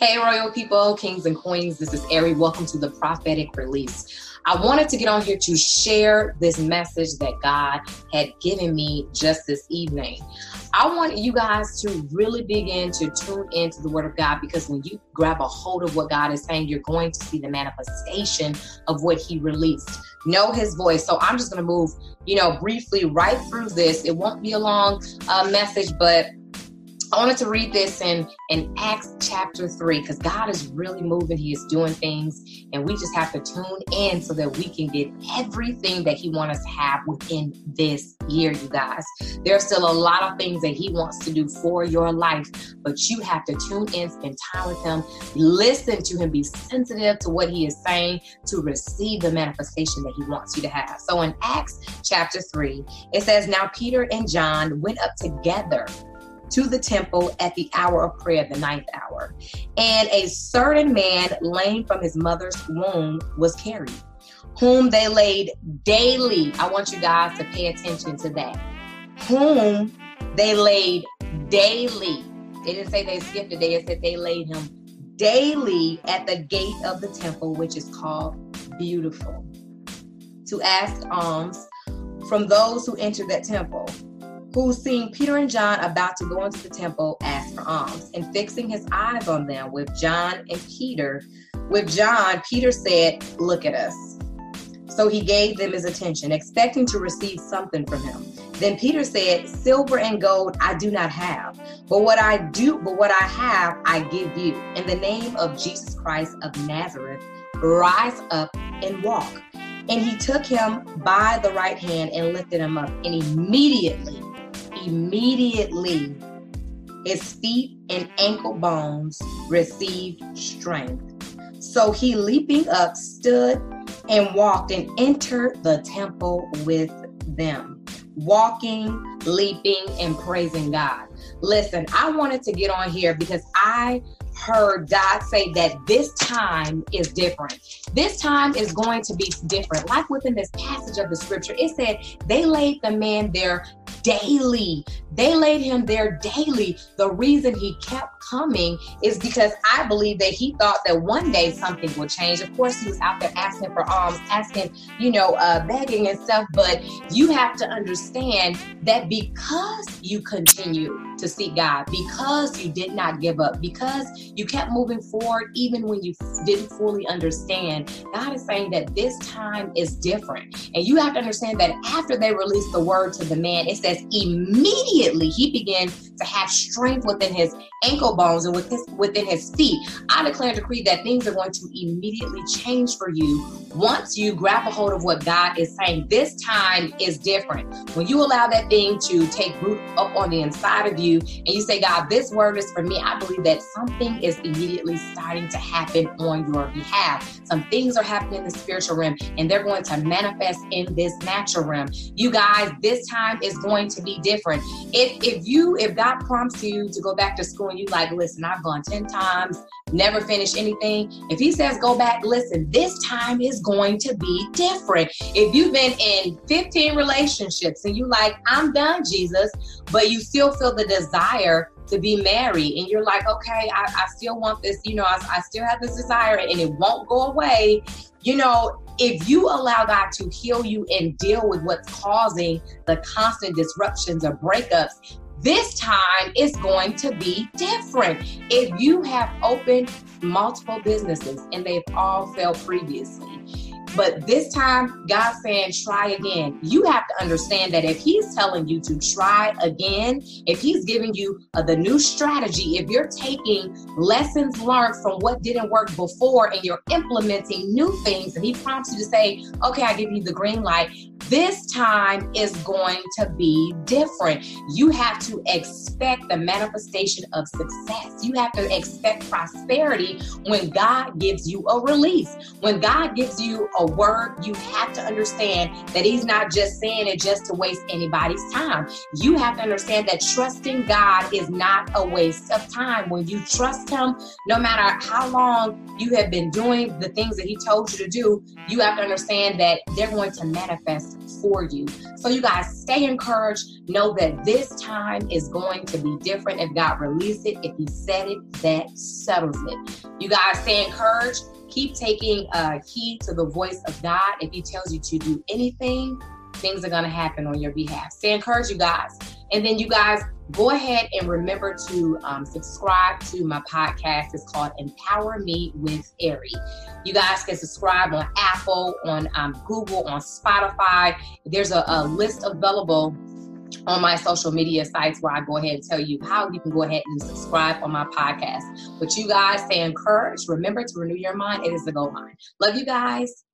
Hey, royal people, kings and queens. This is Ari. Welcome to the prophetic release. I wanted to get on here to share this message that God had given me just this evening. I want you guys to really begin to tune into the Word of God because when you grab a hold of what God is saying, you're going to see the manifestation of what He released. Know His voice. So I'm just going to move, you know, briefly right through this. It won't be a long uh, message, but I wanted to read this in, in Acts chapter 3 because God is really moving. He is doing things, and we just have to tune in so that we can get everything that He wants us to have within this year, you guys. There are still a lot of things that He wants to do for your life, but you have to tune in, spend time with Him, listen to Him, be sensitive to what He is saying to receive the manifestation that He wants you to have. So in Acts chapter 3, it says, Now Peter and John went up together to the temple at the hour of prayer, the ninth hour. And a certain man, lame from his mother's womb, was carried, whom they laid daily. I want you guys to pay attention to that. Whom they laid daily. They didn't say they skipped a day, it said they laid him daily at the gate of the temple, which is called Beautiful, to ask alms from those who entered that temple who, seeing Peter and John about to go into the temple, asked for alms. And fixing his eyes on them with John and Peter, with John, Peter said, Look at us. So he gave them his attention, expecting to receive something from him. Then Peter said, Silver and gold I do not have, but what I do, but what I have, I give you. In the name of Jesus Christ of Nazareth, rise up and walk. And he took him by the right hand and lifted him up. And immediately immediately his feet and ankle bones received strength. So he, leaping up, stood and walked and entered the temple with them, walking, leaping, and praising God. Listen, I wanted to get on here because I heard God say that this time is different. This time is going to be different. Like within this passage of the scripture, it said they laid the man there daily. They laid him there daily. The reason he kept coming is because I believe that he thought that one day something would change. Of course, he was out there asking for alms, asking, you know, uh, begging and stuff. But you have to understand that because you continue to seek God, because you did not give up, because you kept moving forward, even when you didn't fully understand, God is saying that this time is different. And you have to understand that after they released the word to the man, it says immediately he began to have strength within his ankle bones and with his, within his feet. I declare and decree that things are going to immediately change for you once you grab a hold of what God is saying. This time is different. When you allow that thing to take root up on the inside of you and you say, God, this word is for me, I believe that something is immediately starting to happen on your behalf. Some things are happening in the spiritual realm and they're going to manifest in this natural realm. You guys, this time is going to be different. If if you if God prompts you to go back to school and you like, listen, I've gone 10 times, never finished anything. If he says go back, listen, this time is going to be different. If you've been in 15 relationships and you like, I'm done, Jesus, but you still feel the desire to be married and you're like, okay, I, I still want this, you know, I, I still have this desire and it won't go away. You know, if you allow God to heal you and deal with what's causing the constant disruptions or breakups, this time is going to be different. If you have opened multiple businesses and they've all failed previously, but this time, God's saying, try again. You have to understand that if He's telling you to try again, if He's giving you uh, the new strategy, if you're taking lessons learned from what didn't work before and you're implementing new things, and He prompts you to say, okay, I give you the green light, this time is going to be different. You have to expect the manifestation of success. You have to expect prosperity when God gives you a release. When God gives you a word, you have to understand that He's not just saying it just to waste anybody's time. You have to understand that trusting God is not a waste of time. When you trust Him, no matter how long you have been doing the things that He told you to do, you have to understand that they're going to manifest for you. So, you guys stay encouraged. Know that this time is going to be different. If God released it, if He said it, that settles it. You guys stay encouraged. Keep taking uh, heed to the voice of God. If He tells you to do anything, things are going to happen on your behalf. Stay encouraged, you guys. And then, you guys, go ahead and remember to um, subscribe to my podcast. It's called Empower Me with Ari. You guys can subscribe on Apple, on um, Google, on Spotify. There's a, a list available on my social media sites where I go ahead and tell you how you can go ahead and subscribe on my podcast. But you guys stay encouraged. Remember to renew your mind. It is the goal line. Love you guys.